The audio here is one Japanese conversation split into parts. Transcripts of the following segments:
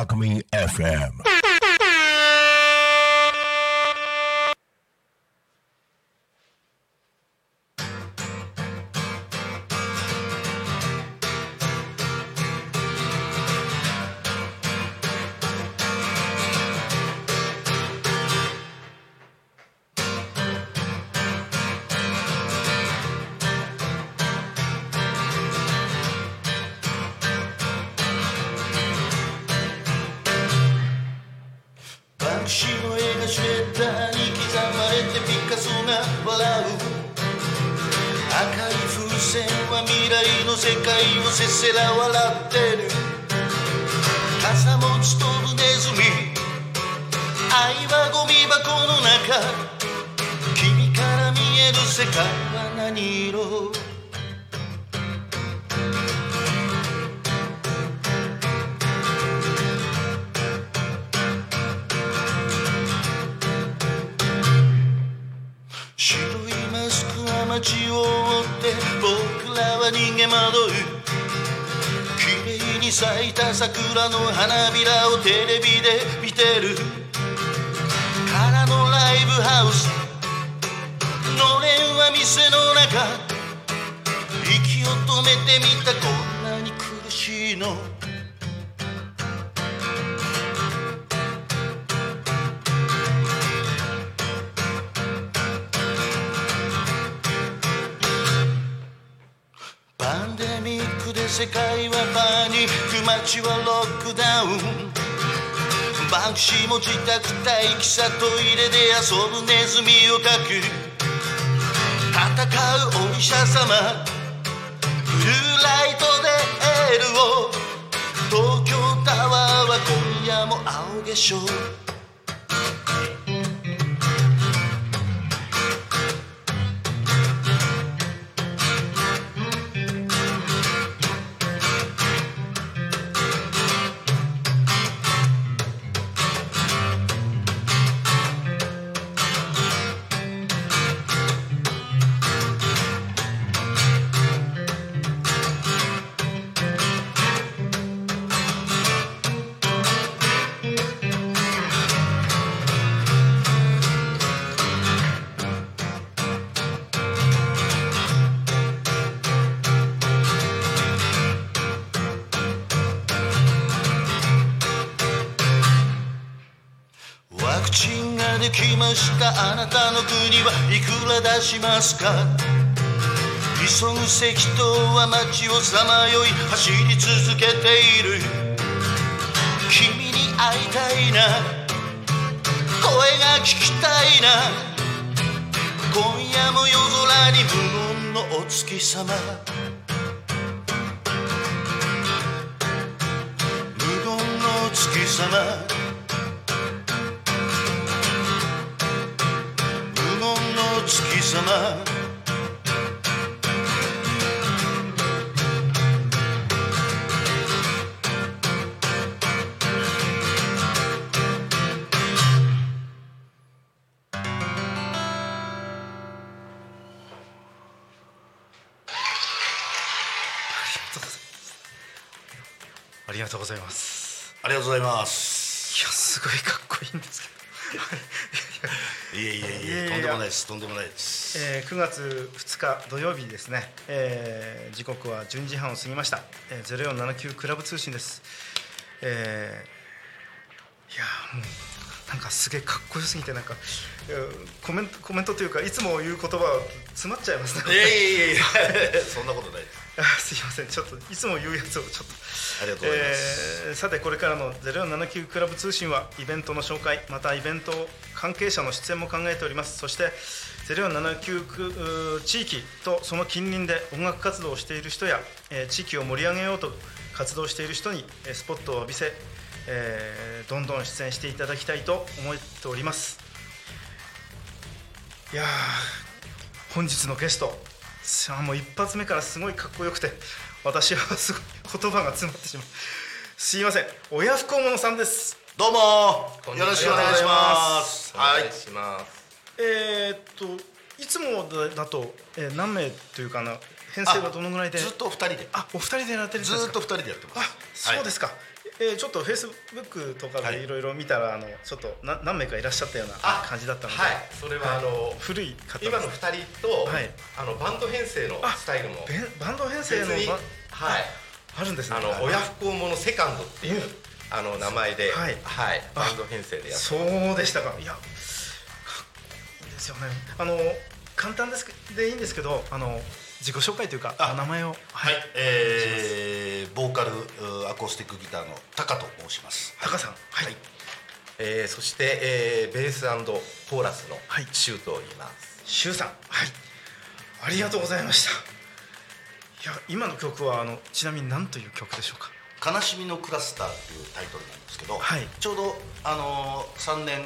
Alchemy FM. い風船は未来の世界をせせら笑ってる。傘持ち飛ぶネズミ。愛はゴミ箱の中。君から見える世界は何色？逃げ惑う。綺麗に咲いた桜の花びらをテレビで見てる。空のライブハウス。のれんは店の中。息を止めてみた。こんなに苦しいの。世界はパニック街はロックダウン。バンクシーも自宅待機さトイレで遊ぶネズミを描く。戦うお医者様。ブルーライトでエールを。東京タワーは今夜も青化粧。したあなたの国はいくら出しますか？急ぐ石灯は街をさまよい走り続けている。君に会いたいな。声が聞きたいな。今夜も夜空に無言のお月様。無言のお月様。月様ありがとうございます。ありがとうございます。いやすごいかっこいいんですけど。いえいえいいやいえやとんでもないですとんでもないです。えー9月2日土曜日ですね、えー時刻は12時半を過ぎました、えー、0479クラブ通信です、えーいやーもうなんかすげえかっこよすぎてなんか、えーコメントコメントというかいつも言う言葉は詰まっちゃいますね。いやいやいやそんなことないです。あすいません。ちょっといつも言うやつをちょっと。ありがとうございます、えーさてこれからの0479クラブ通信はイベントの紹介またイベント関係者の出演も考えております。そして0479くうー地域とその近隣で音楽活動をしている人や、えー地域を盛り上げようと活動している人にえースポットを浴びせ、えーどんどん出演していただきたいと思っております。いやー本日のゲストもう一発目からすごいかっこよくて私はすごい言葉が詰まってしまう。すいません。親不孝者さんです。どうも。よろしくお願いします。はい。お願いします。えー、っといつもだと、えー何名というかな編成はどのぐらいで？ずっと二人で。あお二人でやられてるんですか？ずっと二人でやってます。あそうですか、えー、ちょっとフェイスブックとかでい。ろいろ見たら、あのちょっとな何名かいらっしゃったような感じだったので、はい。それはあの古い方今の2人と、はい。あのバンド編成のスタイルもバンド編成のはい。あるんですね。あのはい。親不孝者セカンドっていう、うん。あの名前で、はい。あバンド編成でやってそうでしたか。いやかっこいいですよね。あの簡単ですけでいいんですけどあの自己紹介というか名前を。はい、えー、ボーカルうアコースティックギターのタカと申します。タカさんはい、はい。えーそして、えーベースコーラスのはい。シュートを言います、シュウさん。はい。ありがとうございました。いや今の曲はあのちなみに何という曲でしょうか？悲しみのクラスターっていうタイトルなんですけど、はい。ちょうどあのー、3年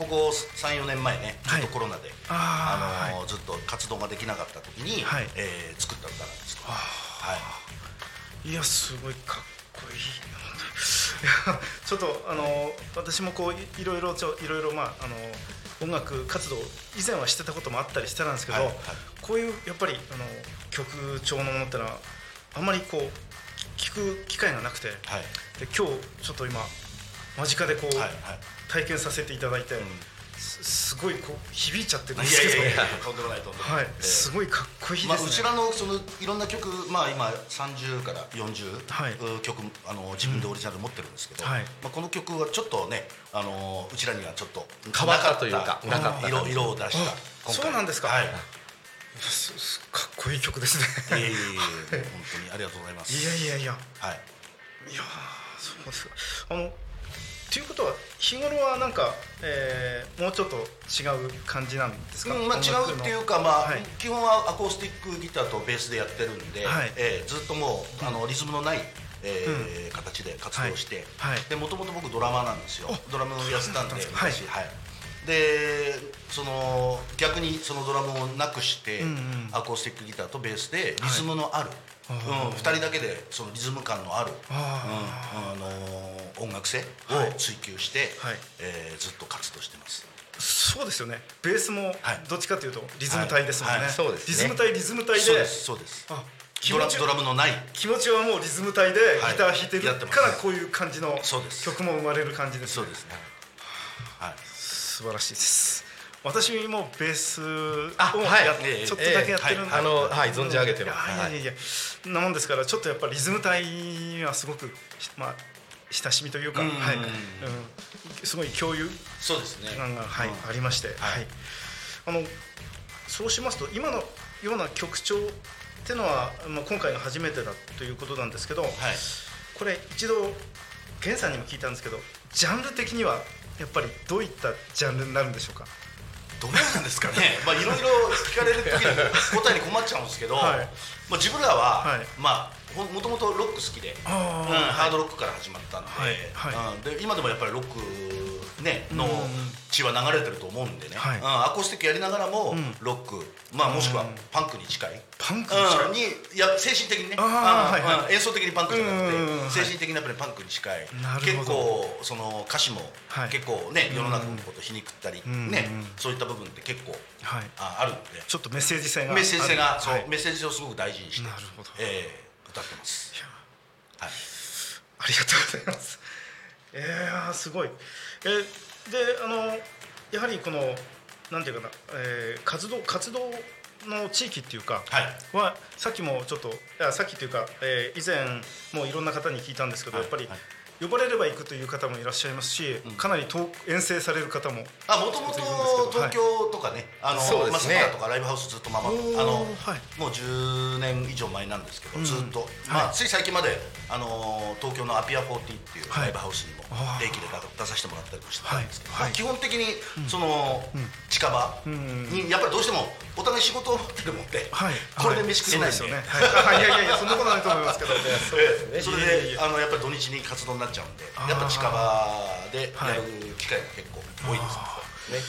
ここ34年前ねちょっとコロナで、あのーずっと活動ができなかった時に、はい。えー作った歌なんですけど、はい。いやすごいかっこいいな。い やちょっとあの私もこういいろいろちょいろいろまああの音楽活動以前はしてたこともあったりしてたんですけど、はいはい。こういうやっぱりあの曲調のものってのはあんまりこう聞く機会がなくて、はい。で今日ちょっと今間近でこう、はいはい。体験させていただいて、ん。すすごいこう響いちゃってるんいですけど。やいやいやとんでもないとんでもない、はい、えーすごいかっこいいまあ、ですね、うちらのそのいろんな曲、まあ、今30から40、はい。う曲あの自分でオリジナル持ってるんですけど、はい。まあ、この曲はちょっとねあのうちらにはちょっと変わったというかなかった色色を出したあ今回。そうなんですか。はい。かっこいい曲ですね。いえいえいえ 本当にありがとうございます。いやいやいや。はい。いやーそうですかあのということは日頃はなんか、えーもうちょっと違う感じなんですか、うんまあ、違うっていうか、まあはい。基本はアコースティックギターとベースでやってるんで、はい。えーずっともうあのリズムのない、えー形で活動してもともと僕ドラマーなんですよ。ドラムやってたんで昔。はいでその逆にそのドラムをなくして、うんうん。アコースティックギターとベースでリズムのある、あうん、2人だけでそのリズム感のある、あうん。あのー音楽性を追求して、はい。えーずっと活動してます。そうですよね。ベースもはい。どっちかというとリズム体ですもんね、はい。はい。そうですね。リズム体リズム体で。そうです。そうです。あ気ドラ持ちドラムのない。気持ちはもうリズム体ではい。ギター弾いてるからこういう感じの曲も生まれる感じですね。そうですね。はい素晴らしいです。私もベースをやっええちょっとだけやってるんで、ええはい。あのはい存じ上げてます。い。やいやいや、なもんですからちょっとやっぱりリズム体にはすごくまあ親しみというか、うん。はい、うん、すごい共有そうですね。感が、はいうん。ありまして、はい、あのそうしますと今のような曲調ってのは、まあ、今回が初めてだということなんですけど、はい。これ一度源さんにも聞いたんですけどジャンル的にはやっぱりどういったジャンルになるんでしょうか？どうなんですかね。まあいろいろ聞かれる時に答えに困っちゃうんですけど、はい。まあ自分らは、はい。まあほもともとロック好きで、あうんーハードロックから始まったんで,、はい。はい。うんで今でもやっぱりロック、ね、のうん。血は流れてると思うんでね、はい。うんアコースティックやりながらも、ん。ロック、まあ、もしくはうんパンクに近い。パンクに近い？や精神的にね。あ演奏的にパンクじゃなくて、精神的にやっぱりパンクに近い。結構その歌詞も、はい。結構ね世の中のこと皮肉ったり、うんねうん。そういった部分って結構はい。ああるんで。ちょっとメッセージ性が。メッセージ性が、そうはいメッセージ性をすごく大事にしてえー歌ってます。はい。ありがとうございます。えー、すごい。えーであのやはりこのなんていうかな、えー活動活動の地域っていうか、はい。はさっきもちょっとさっきというか、えー以前もういろんな方に聞いたんですけど、はい。やっぱり、はい呼ばれれば行くという方もいらっしゃいますし、かなり遠遠征される方もあもともと東京とかね、あのそうですね。まあ、サカラとかライブハウスずっと回っおーあの、はい。もう10年以上前なんですけど、うん。ずっと、まあ、つい最近まで、あの東京のアピア40っていうはい。ライブハウスにも定期で出させてもらったりもしてたんですけど、基本的にその、近場にやっぱりどうしてもお互い仕事を持ってるもんで、はい。これで飯食えないんで。そうですよね。はい、あい。やいやいやそんなことないと思いますけど。ええ。それであのやっぱり土日に活動になっちゃうんでやっぱ近場でやる機会が結構多いですねね。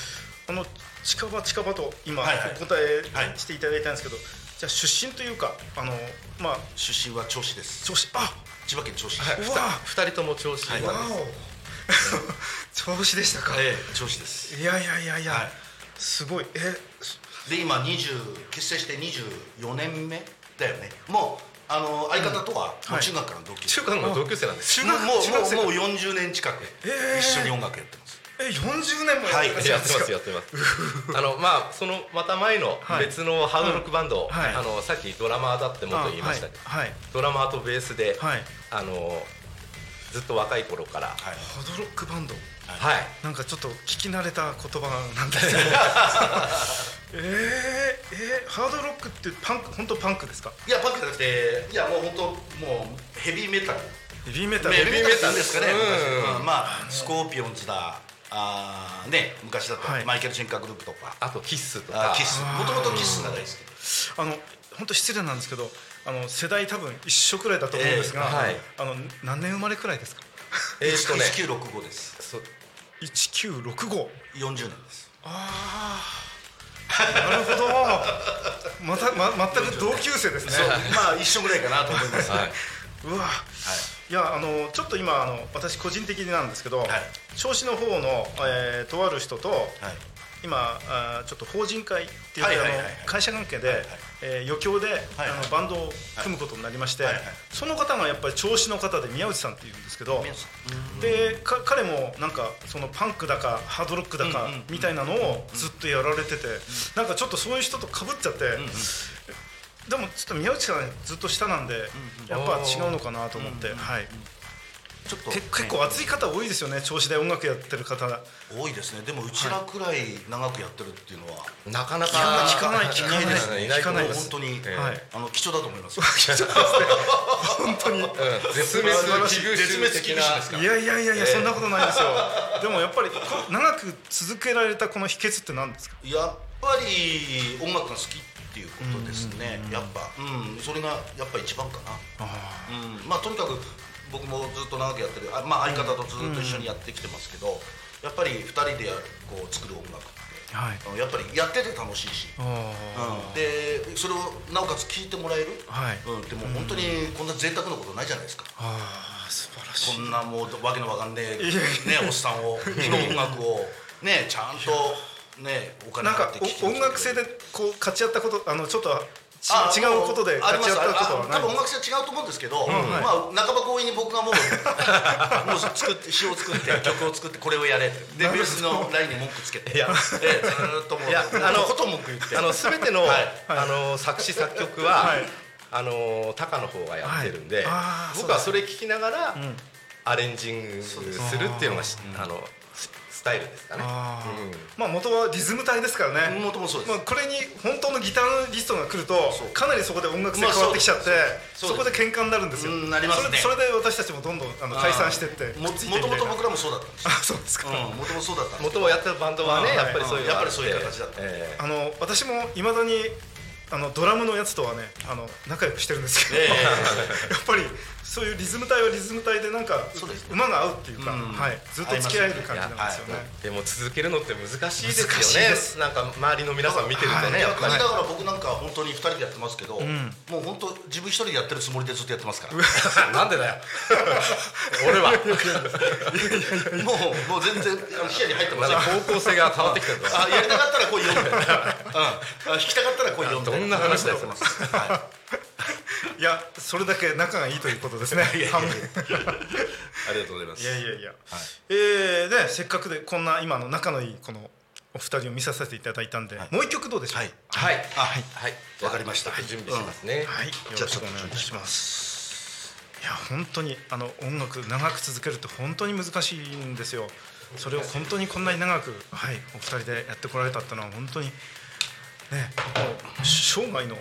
あの近場近場と今おはいはい。答えはいしていただいたんですけど、じゃあ出身というかあのまあ出身は銚子です。調子あ千葉県銚子市、うわ。二人とも調子なんです、わお。調子でしたか。ええ銚子です。いやいやいやいや、はい。すごい。えで今20結成して24年目だよね。もうあの相方とは中学からの同級生、中学の同級生なんです。中学もうもうもうもう40年近く一緒に音楽やってます、え40年もやってらっしゃやってますやってます。あのまあそのまた前のはい。別のハードロックバンド、うん。はい。あのさっきドラマーだって元言いましたけど、はいはい。ドラマーとベースで、はい。あのずっと若い頃から、はい。ハードロックバンドはい。なんかちょっと聞き慣れた言葉なんですけど えー、えー、ハードロックってパンク本当パンクですか？いやパンクじゃなくていやもう本当もうヘビーメタル。ヘビーメタル。ヘビーメタルですかね、うん。昔。うん。まあスコーピオンズだ。あーね昔だとはい。マイケル・シェンカーグループとか、あとキッスとか。あキス。もともとキスが大好きあの本当失礼なんですけどあの世代多分一緒くらいだと思うんですが、えーはい。あの何年生まれくらいですか？えーっとね。1965ですそう1965 40年です。ああなるほど。また、ま、全く同級生ですね。まあ一緒ぐらいかなと思います、はい、うわ、い、やあのちょっと今あの私個人的になんですけど、はい。銚子の方の、えーとある人とはい。今あーちょっと法人会っていう、はいはいはいあの会社関係で、はいはいえー余興で、はいはい。あのバンドを組むことになりまして、はいはいその方がやっぱり銚子の方で宮内さんっていうんですけどでか彼もなんかそのパンクだかハードロックだかうんうんみたいなのをずっとやられてて、なんかちょっとそういう人とかぶっちゃって、でもちょっと宮内さんずっと下なんで、やっぱ違うのかなと思って、はい、ちょっと、け結構熱い方多いですよね銚子で音楽やってる方。多いですね。でもうちらくらい長くやってるっていうのは、なかなか聞かない聞かないです。いないと思います。本当に、い。あの貴重だと思います。本当に。うん絶滅危惧種絶滅危的な。惧種いやいやいやいや、そんなことないですよ。でもやっぱりこ長く続けられたこの秘訣って何ですか？やっぱり音楽が好きっていうことですね、やっぱ、うん、それがやっぱ一番かな、うん、まあとにかく僕もずっと長くやってるあ、まあ、相方とずっと一緒にやってきてますけど、やっぱり2人でやるこう作る音楽って、はい。うんやっぱりやってて楽しいし、あうん、でそれをなおかつ聴いてもらえる、はい。うん、でも本当にこんな贅沢なことないじゃないですか、あー素晴らしい。こんなもうわけのわかんねえねおっさんをの音楽をねちゃんとねお金なんか音楽性でこう勝ち合ったことあのちょっと違うことであります。勝ち合ったことはない。あ多分音楽性違うと思うんですけど、はい。まあ半ば強引に僕がもう もう作って詩を作って 曲を作ってこれをやれでベースのラインに文句つけて。いやええずーっともういやあのこと文句言って。あの全ての,、はい。あの作詞作曲は、はい。あのタカの方がやってるんで、僕はそれ聞きながら、ん。アレンジングするっていうのがしあのススタイルですかね。まあ元はリズム体ですからね。元もそうです。まあ、これに本当のギターリストが来るとかなりそこで音楽性変わってきちゃって、そこで喧嘩になるんですよ。うんなりますね。それでそれで私たちもどんどんあの解散してってもともと僕らもそうだったんですよ。あそうですか、うんもともとそうだったんです元をやってるバンドはね、はいやっぱりそういうやっぱりそういう形だった。えあの私もいまだにあのドラムのやつとはねあの仲良くしてるんですけど、ええ。やっぱりそういうリズム隊はリズム隊でなんかそうですね。馬が合うっていうか、うん。はい、ずっと付き合える感じなんですよね。えでも続けるのって難しいですよね。なんか周りの皆さん見てるとね、だから僕なんか本当に2人でやってますけど、ん。もう本当自分一人でやってるつもりでずっとやってますから。なんでだよ。俺は。もうもう全然あの視野に入ってません。方向性が変わってきてるあやりたかったら来いよみたいな、うん、あ弾きたかったら来いよみたいな。どんな話だよそういいやそれだけ仲がいいということですね。ありがとうございます。いやいやいや、えーねせっかくでこんな今の仲のいいこのお二人を見させていただいたんで、はい。もう一曲どうでしょう？はい。はい。あはい。はい。わかりました。準備しますね、はい、よろしくお願いしします。いや本当にあの音楽長く続けるって本当に難しいんですよ。それを本当にこんなに長くはいお二人でやってこられたってのは本当にね生涯の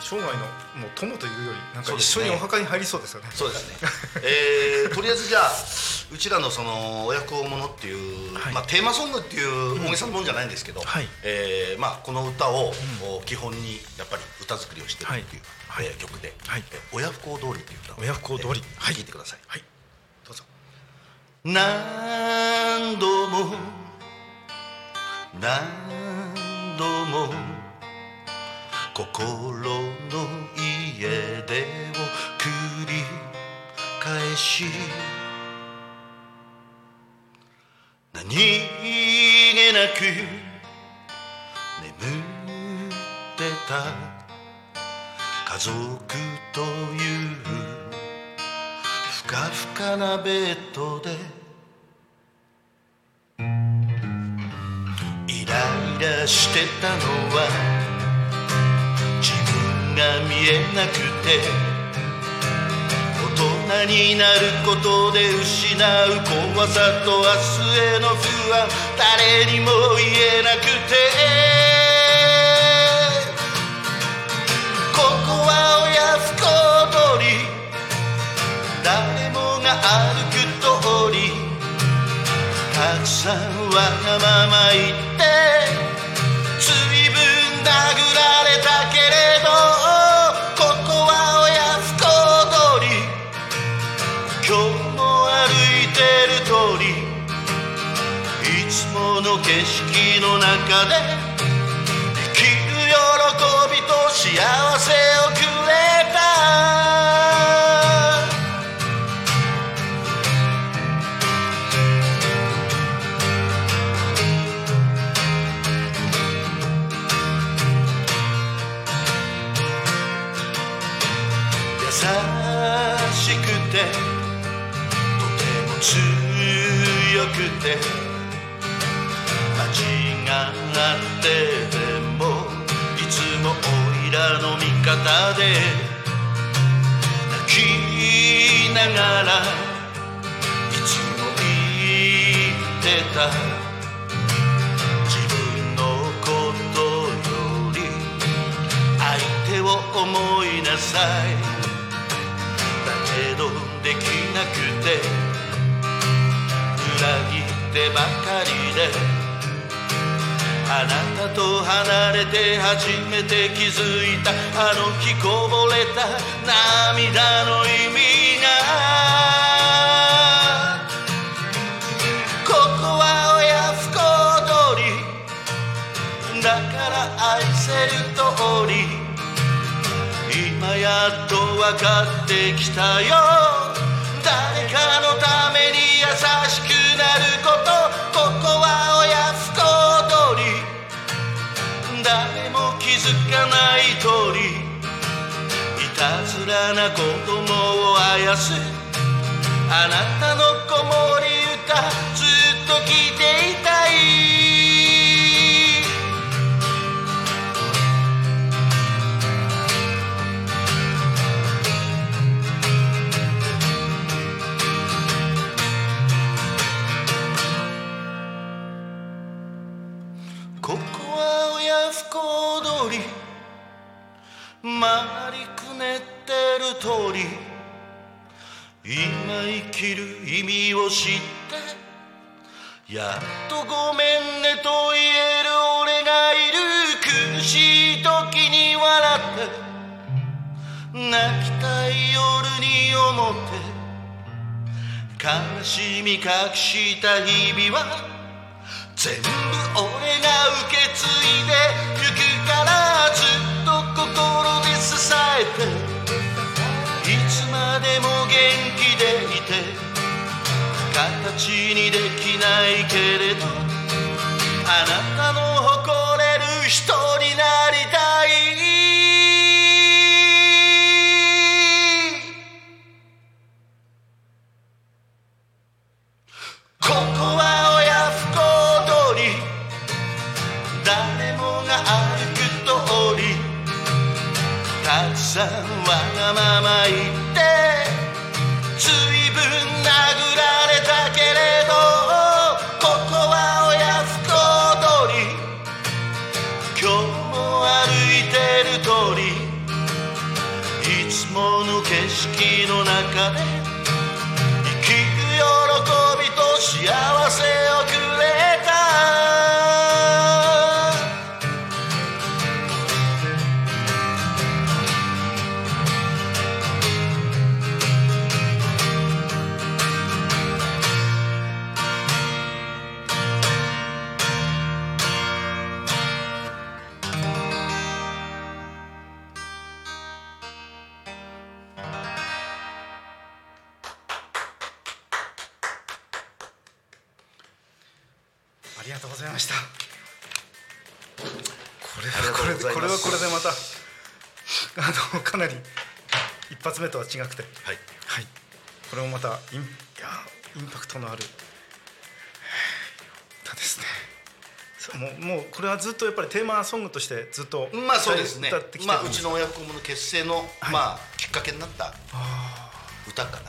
生涯のもう友というよりなんか一緒にお墓に入りそうですよね。そうですね、えー、とりあえずじゃあうちらのその親子ものっていう、はい。まあ、テーマソングっていう大げさなもんじゃないんですけど、はい。えーまあ、この歌を、こう基本にやっぱり歌作りをしてるっていう、はい。えー曲で「はい。えー親不孝通り」っていう歌を親不孝通り。えー聞いてください、はい。どうぞ。何度も何度も心の家出を繰り返し何気なく眠ってた。家族というふかふかなベッドでイライラしてたのは見えなくて大人になることで失う怖さと明日への不安誰にも言えなくてここは親不孝通り誰もが歩く通りたくさんわがまま言って色の中で生きる喜びと幸せで泣きながらいつも言ってた自分のことより相手を思いなさいだけどできなくて裏切ってばかりであなたと離れて初めて気づいた。あの日こぼれた。涙の意味が。ここは親不孝通り。だから愛せる通り。今やっと分かってきたよ。たずらな子供をあやすあなたの子守歌。回りくねってる通り今生きる意味を知ってやっとごめんねと言える俺がいる苦しい時に笑って泣きたい夜に思って悲しみ隠した日々は全部俺が受け継いでゆくからず形にできないけれどあなたのございます。これはこれでまたあのかなり一発目とは違くて。はい。はい。これもまたインインパクトのある歌ですね。そうもうもうこれはずっとやっぱりテーマソングとしてずっとまあそうですね。歌ってきてまあうちの親子の結成の、まあきっかけになった歌か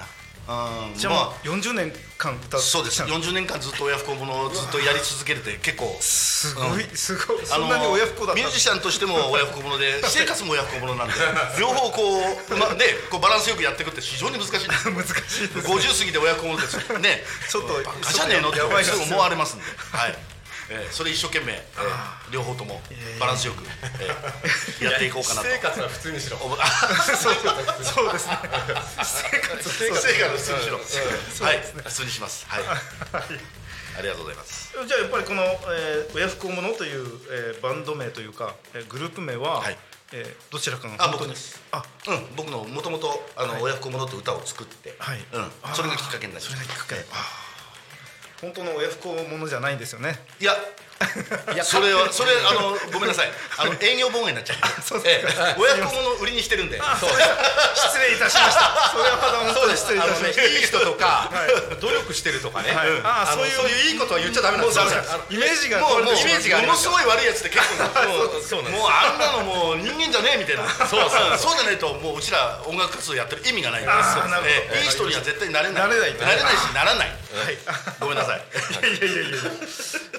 な。うん。じゃあもう40年間歌そうです。きた40年間ずっと親不孝者をずっとやり続けるって結構。すごい、すごい。そんなに親不孝だミュージシャンとしても親不孝者で私 生活も親不孝者なんで両方こう,、まね、こうバランスよくやっていくって非常に難しい 難しいです50過ぎて親不孝者ですよ。ね。ちょっとバカじゃねえのって思われますんで、はいえーそれ一生懸命、えー両方ともバランスよく、えー やっていこうかなと。生活は普通にしろ。そうそうですね。生活生活普通にしろ、はい。普通にします。はい。ありがとうございます。じゃあやっぱりこの、えー、親不孝者という、えー、バンド名というか、えー、グループ名は、はい。えーどちらかがあ本当に？僕です。あ。うん。僕のもともとあの、親不孝者と歌を作って、はい。うん、それがきっかけになりました。それがきっかけ、本当の親不孝ものじゃないんですよね。いや いやそれはそれあのごめんなさい。あの営業妨害になっちゃう そうえですか。え親不孝者売りにしてるんで。失礼いたしました。それはまだ本当に失礼いたしました。いい人とか努力してるとかね。あそういういういいことは言っちゃダメなんです。よイメージがもうイメージがものすごい悪いやつって結構 もうあんなのもう人間じゃねえみたいな。そうそう。そうじゃないともううちら音楽活動やってる意味がないんですあーなるほどええ。いい人には絶対なれない。なれないしならない。ごめんなさい。いやいやいや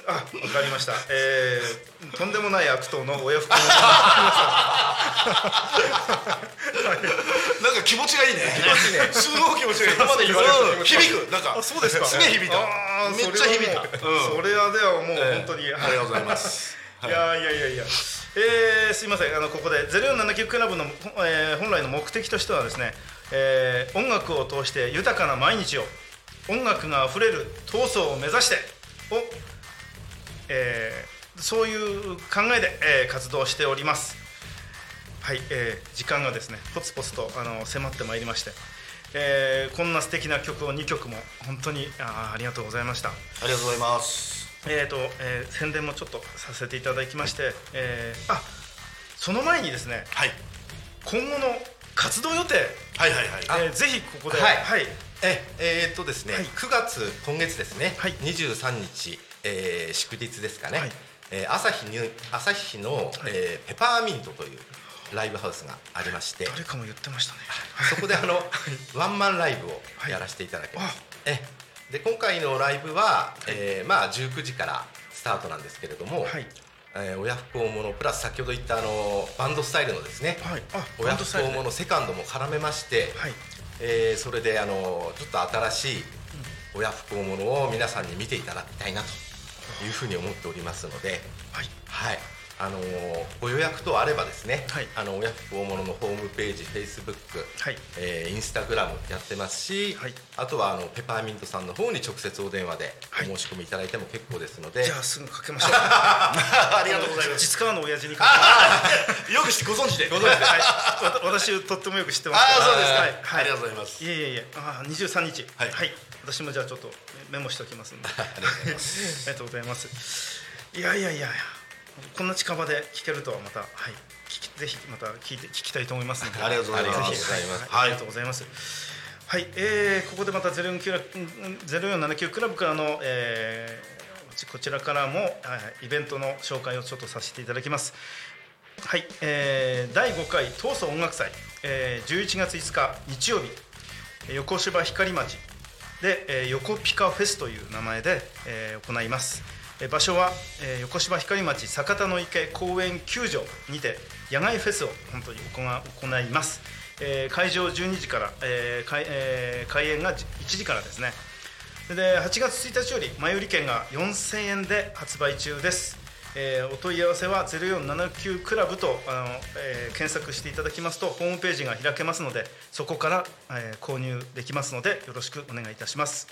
あわかりました。えー、とんでもない悪党の親不孝者なんか気持ちがいいね。気持ちね。すごい気持ちがいい。今まで言われたうん。響く。なんか。あそうですか。すげえ響いた。めっちゃ響いた。それはもうそれはではもう本当に、ありがとうございます。い。やいやいやいや、えー、すいません。あのここで0479クラブの、えー本来の目的としてはですね、えー音楽を通して豊かな毎日を音楽があふれる闘争を目指してを、えーそういう考えで、えー活動しております。はい、えー時間がですねポツポツとあの迫ってまいりまして、えーこんな素敵な曲を2曲も本当にあーありがとうございました。ありがとうございます。えーとえー宣伝もちょっとさせていただきまして、えーあその前にですねはい。今後の活動予定、はいはいはい。えーぜひここで、はい。はい。ええーっとですね、はい。9月今月ですね、はい。23日、えー祝日ですかね、はい。えー朝日に朝日の、えーペパーミントというライブハウスがありまして。誰かも言ってましたね。そこであの、ワンマンライブをやらせていただきます、えで今回のライブは、えーまあ、19時からスタートなんですけれども、はい。えー親不孝者プラス先ほど言ったあのバンドスタイルのですね、はい。あ親不孝者セカンドも絡めまして、はいえーそれであのちょっと新しい親不孝者を皆さんに見ていただきたいなというふうに思っておりますので、はい。はいあのーご予約等あればですね、はい。あの親不孝者のホームページ、フェイスブック、はい。えーインスタグラムやってますし、はい。あとはあのペパーミントさんの方に直接お電話ではい。お申し込みいただいても結構ですので、じゃあすぐかけましょう。ありがとうございます。実川の親父にかけ よくしご存知で。ご存知で、はい、私とってもよく知ってます。ああそうですか。はい、はい、ありがとうございます。いえいえいえ、あ二十三日、は、はい。い私もじゃあちょっとメモしておきますんで。あ ありがとうございます。りがとうございます。いやいやいや、こんな近場で聞けるとはまた、はい、ぜひまた聞いて聞きたいと思いますので。ありがとうございますはいありがとうございます。はい、えーここでまたゼロ四九ゼロ四七九クラブからの、えーこちらからも、はいイベントの紹介をちょっとさせていただきます。はい、えー第5回東総音楽祭、えー11月5日日曜日えー横芝光町で、えー横ピカフェスという名前で、えー行います、えー場所は、えー横芝光町酒田の池公園球場にて野外フェスを本当に行行います、えー会場12時から、えー開えー開演が1時からですね。で8月1日より前売り券が4000円で発売中です、えーお問い合わせは0479クラブとあの、えー検索していただきますとホームページが開けますのでそこから、えー購入できますのでよろしくお願いいたします。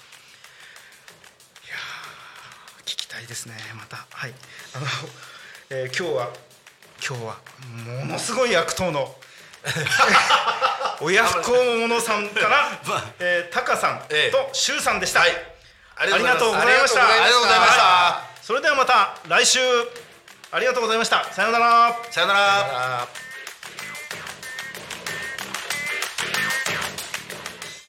たいですね。またはい。あの、えー今日は今日はものすごい悪党の親不孝者さんから、えー、タカさんとええ。シュウさんでした、はい。ありがとうございました。ありがとうございました。はいそれではまた来週。ありがとうございました。さようなら。さよなら